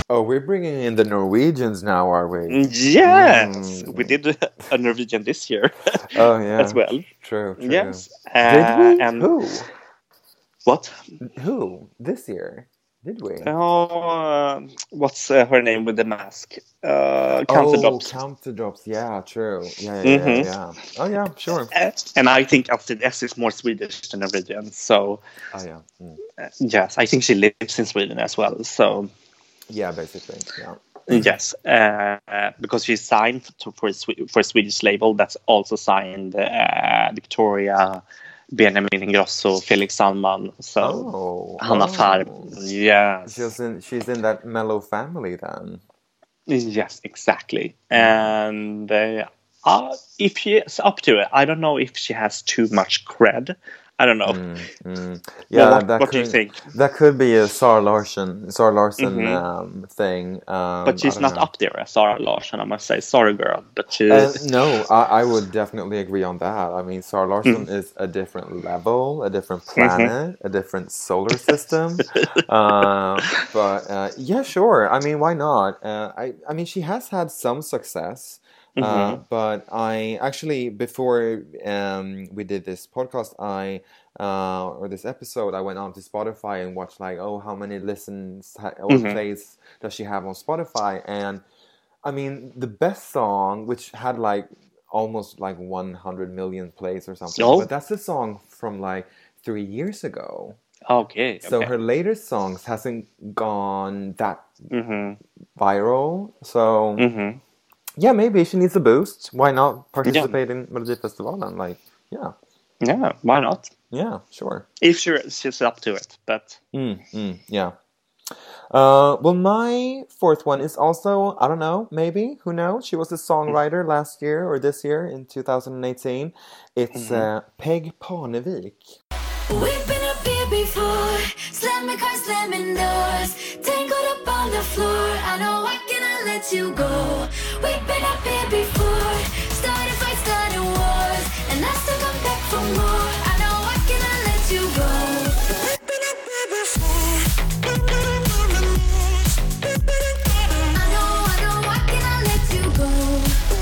Oh, we're bringing in the Norwegians now, are we? Yes, Mm. we did a Norwegian this year Oh, yeah. as well. True, true. Yes, Did uh, we? And Who? what? Who? This year? Did we? Oh, uh, what's uh, her name with the mask? Uh, Counter oh, Drops. counter drops. Yeah, true. Yeah, yeah, Mhm. yeah, yeah. Oh, yeah, sure. Uh, and I think Astrid S is more Swedish than Norwegian. So Oh, yeah. Mm. uh, yes, I think she lives in Sweden as well. So Yeah, basically. Yeah. yes, uh, because she's signed to, for for a Swedish label that's also signed uh, Wiktoria, Benjamin Ingrosso, Felix Sandman. So Oh. Hanna oh. Farb. Yes. She's in, she's in that mellow family then. Yes, exactly. And uh, uh, if she's up to it, I don't know if she has too much cred. I don't know. Mm, mm. Well, Yeah, what, what could, do you think? That could be a Zara Larsson, Zara Larsson Mhm. um, thing. Um, But she's don't know. up there as Zara Larsson, I must say. Sorry, girl, but she. Uh, no, I, I would definitely agree on that. I mean, Zara Larsson Mm-hmm. is a different level, a different planet, a different solar system. uh, but uh, yeah, sure. I mean, why not? Uh, I, I mean, she has had some success. Uh, Mm-hmm. but I actually, before um, we did this podcast, I uh, or this episode, I went on to Spotify and watched like, oh, how many listens, what Mhm. plays does she have on Spotify? And I mean, the best song, which had like almost like 100 million plays or something, Oh. but that's a song from like three years ago. okay. So okay. her latest songs hasn't gone that hmm viral. So hmm yeah, maybe she needs a boost. Why not participate in Melodifestivalen? Like, yeah, Yeah, why not? yeah, sure. If she, she's up to it. But Mm, mm, yeah. Uh, well, my fourth one is also, I don't know, maybe, who knows? She was a songwriter last year or this year in 2018. It's uh, Peg Parnevik. We've been up here before, slamming cars, slamming doors, tangled up on the floor. I know I cannot let you go. We've been up here before, started fights, started wars, and I still come back for more. I know I cannot let you go. We've been up here before. I know, I know I cannot let you go.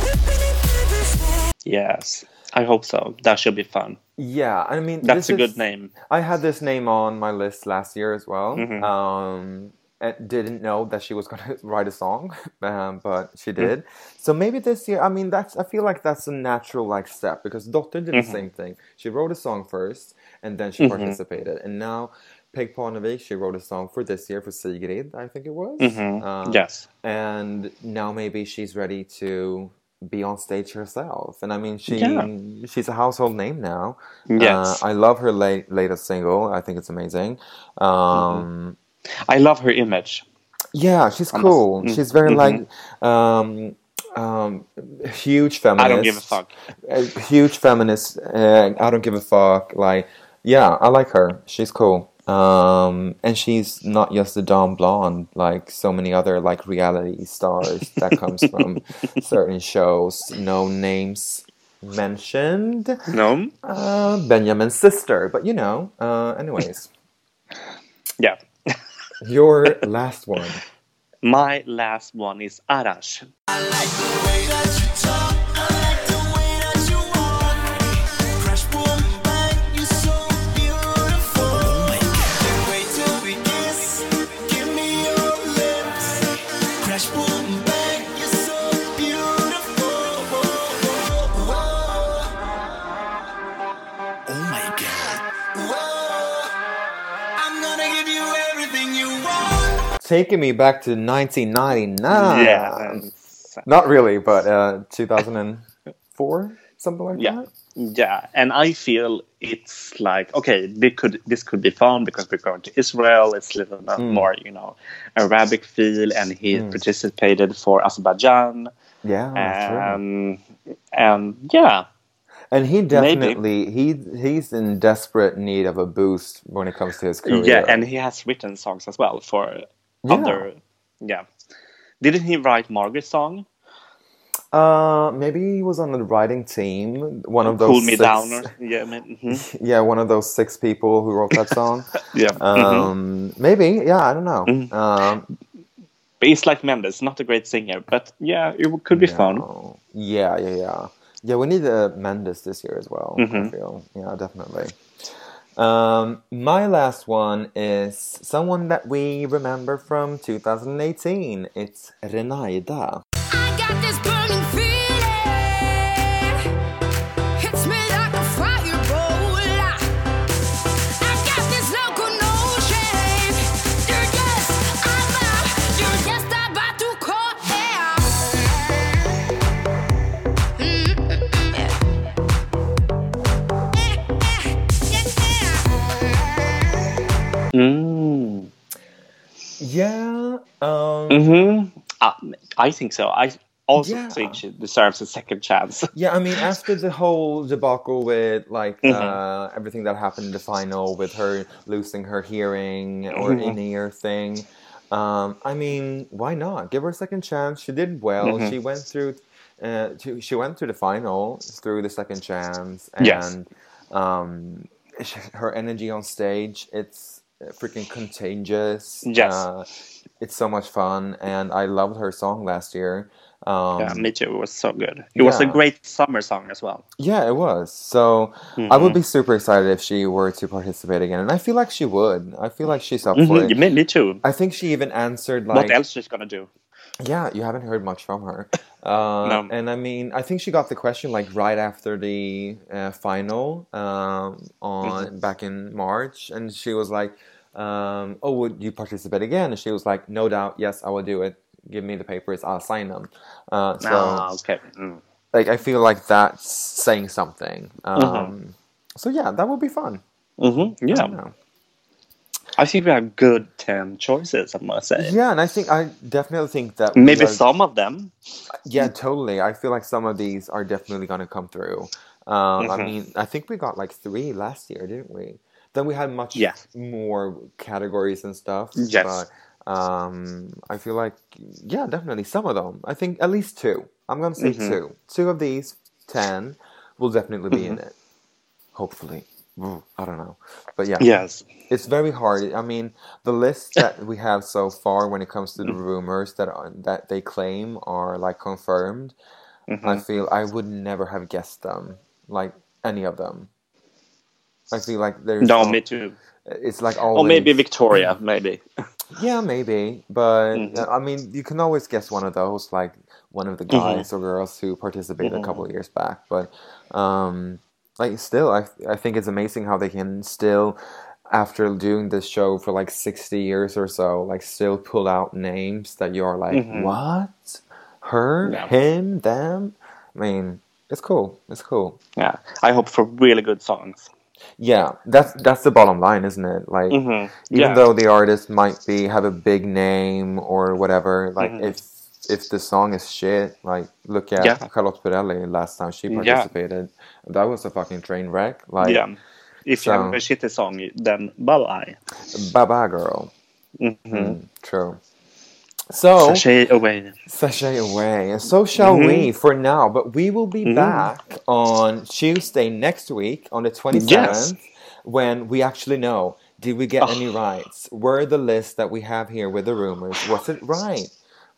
We've been up here before. yes, I hope so. That should be fun. Yeah, I mean, That's this a good name. I had this name on my list last year as well. Mhm. Um, and didn't know that she was going to write a song, um, but she Mm. did. So maybe this year, I mean, that's I feel like that's a natural like step because Dotter did Mm-hmm. the same thing. She wrote a song first, and then she participated, and now. Peg Parnevik, she wrote a song for this year for Sigrid, I think it was. Mhm. Um, yes. and now maybe she's ready to be on stage herself. And I mean, she Yeah. she's a household name now. Yes. Uh, I love her late, latest single. I think it's amazing. Um, I love her image. Yeah, she's must- cool. mm, She's very mhm. like um, um, huge feminist. I don't give a fuck. A huge feminist. Uh, I don't give a fuck. Like, yeah, I like her. She's cool. Um, and she's not just a dumb blonde like so many other like reality stars that comes from certain shows. No names mentioned. No? Uh, Benjamin's sister, but you know. Uh, anyways, Yeah. Your last one. My last one is Arash. Taking me back to 1999. yeah. Not really, but uh, 2004, something like Yeah. that. Yeah, and I feel it's like okay, this could this could be fun because we're going to Israel. It's a little bit Mm. more, you know, Arabic feel, and he participated for Azerbaijan. Yeah. Um, and yeah, And he maybe. definitely he he's in desperate need of a boost when it comes to his career. yeah, and he has written songs as well for Yeah. other. Yeah, didn't he write Margaret's song? uh, maybe he was on the writing team. One of those Cool Me six, Down. Or, yeah, mhm. yeah, one of those six people who wrote that song. yeah. mhm. um, maybe, yeah, I don't know. Mhm. Um, But he's like Mendes, not a great singer, but yeah, it could be fun. Yeah, yeah, yeah. Yeah, we need a Mendes this year as well. I Mhm. feel, yeah, definitely. Um, my last one is someone that we remember from 2018. It's Renaida. Mm. Yeah. Um, hmm Uh, I think so. I also Yeah. think she deserves a second chance. Yeah, I mean, after the whole debacle with like Mhm. uh, everything that happened in the final, with her losing her hearing or Mhm. in ear thing, um, I mean, why not? Give her a second chance. She did well. Mhm. She went through. Uh, to, she went to the final through the second chance, and Yes. um, her energy on stage, it's freaking contagious. Yes. uh, it's so much fun, and I loved her song last year. Um, yeah, me too. It was so good. It was a great summer song as well. Yeah, it was. So I would be super excited if she were to participate again, and I feel like she would. I feel like she's up for Mhm, it. Me, me too. I think she even answered like, what else she's gonna do? "Yeah, you haven't heard much from her." Uh, No. And I mean, I think she got the question like right after the uh, final um, on Mm-hmm. back in March, and she was like, um, "Oh, would you participate again?" And she was like, "No doubt, yes, I will do it. Give me the papers, I'll sign them." Uh, so ah, okay. Mm. like I feel like that's saying something. Um, Mm-hmm. So yeah, that would be fun. hmm I Yeah, know. I think we have good ten choices. I must say. Yeah, and I think I definitely think that Maybe are- some of them. Yeah, totally. I feel like some of these are definitely going to come through. Um, I Mhm. mean, I think we got like three last year, didn't we? Then we had much Yeah. more categories and stuff. Yes. But um, I feel like, yeah, definitely some of them. I think at least two. I'm going to say Mhm. two. Two of these ten will definitely be in Mm-hmm. it. Hopefully. I don't know. But yeah. Yes. It's very hard. I mean, the list that we have so far when it comes to the Mm-hmm. rumors that are, that they claim are like confirmed, I Mhm. feel I would never have guessed them, like any of them. Feel like there's No, al- me too. It's like Or maybe Wiktoria. Maybe. Yeah, maybe, but Mhm. uh, I mean, you can always guess one of those, like one of the guys or girls who participated a couple of years back. But um, like, still, I I think it's amazing how they can still, after doing this show for like sixty years or so, like still pull out names that you are like, Mhm. what, her, Yeah. him, them. I mean, it's cool. It's cool. Yeah, I hope for really good songs. Yeah, that's that's the bottom line, isn't it? Like. hmm even yeah. though the artist might be have a big name or whatever like Mhm. if if the song is shit like look at Yeah. Charlotte Perrelli last time she Yeah. participated that was a fucking train wreck like yeah. If you have so- a shitty song, then bye bye. bye bye girl hmm Mm, true so Sashay away. sashay away and so shall Mhm. we for now but we will be Mhm. back on Tuesday next week on the 27th when we actually know did we get Oh. any rights were the list that we have here with the rumors was it right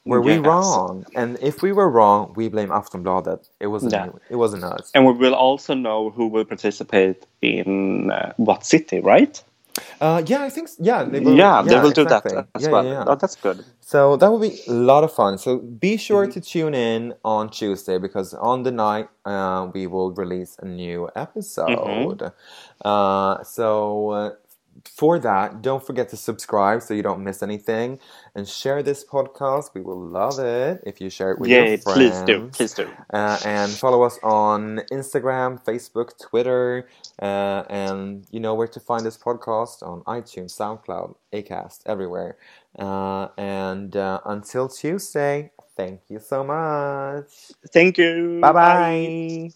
were we wrong and if we were wrong we blame Aftonbladet it wasn't Yeah. it wasn't us And we will also know who will participate in uh, what city, right? Uh, yeah I think yeah they will, yeah, they will do that as yeah, well. yeah, yeah. Oh, that's good. So that will be a lot of fun. So be sure Mm-hmm. to tune in on Tuesday because on the night uh, we will release a new episode. Mm-hmm. Uh, so uh, for that, don't forget to subscribe so you don't miss anything and share this podcast. We will love it if you share it with Yay, your friends. please do. Please do. Uh, and follow us on Instagram, Facebook, Twitter, uh, and you know where to find this podcast on iTunes, SoundCloud, Acast, everywhere. Uh, and uh, until Tuesday, thank you so much. Thank you. Bye bye.